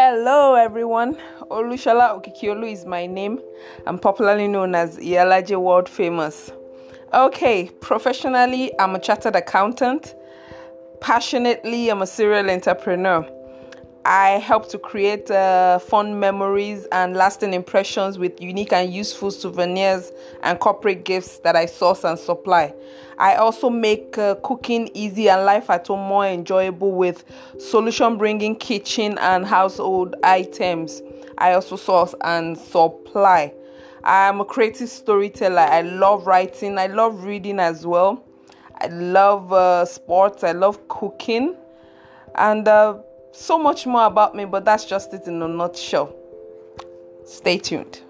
Hello, everyone. Olushala Okikiolu is my name. I'm popularly known as Iyalaje World Famous. Okay, professionally, I'm a chartered accountant. Passionately, I'm a serial entrepreneur. I help to create uh, fun memories and lasting impressions with unique and useful souvenirs and corporate gifts that I source and supply. I also make uh, cooking easy and life at home more enjoyable with solution bringing kitchen and household items. I also source and supply. I'm a creative storyteller. I love writing, I love reading as well. I love uh, sports, I love cooking, and uh, so much more about me, but that's just it in a nutshell. Stay tuned.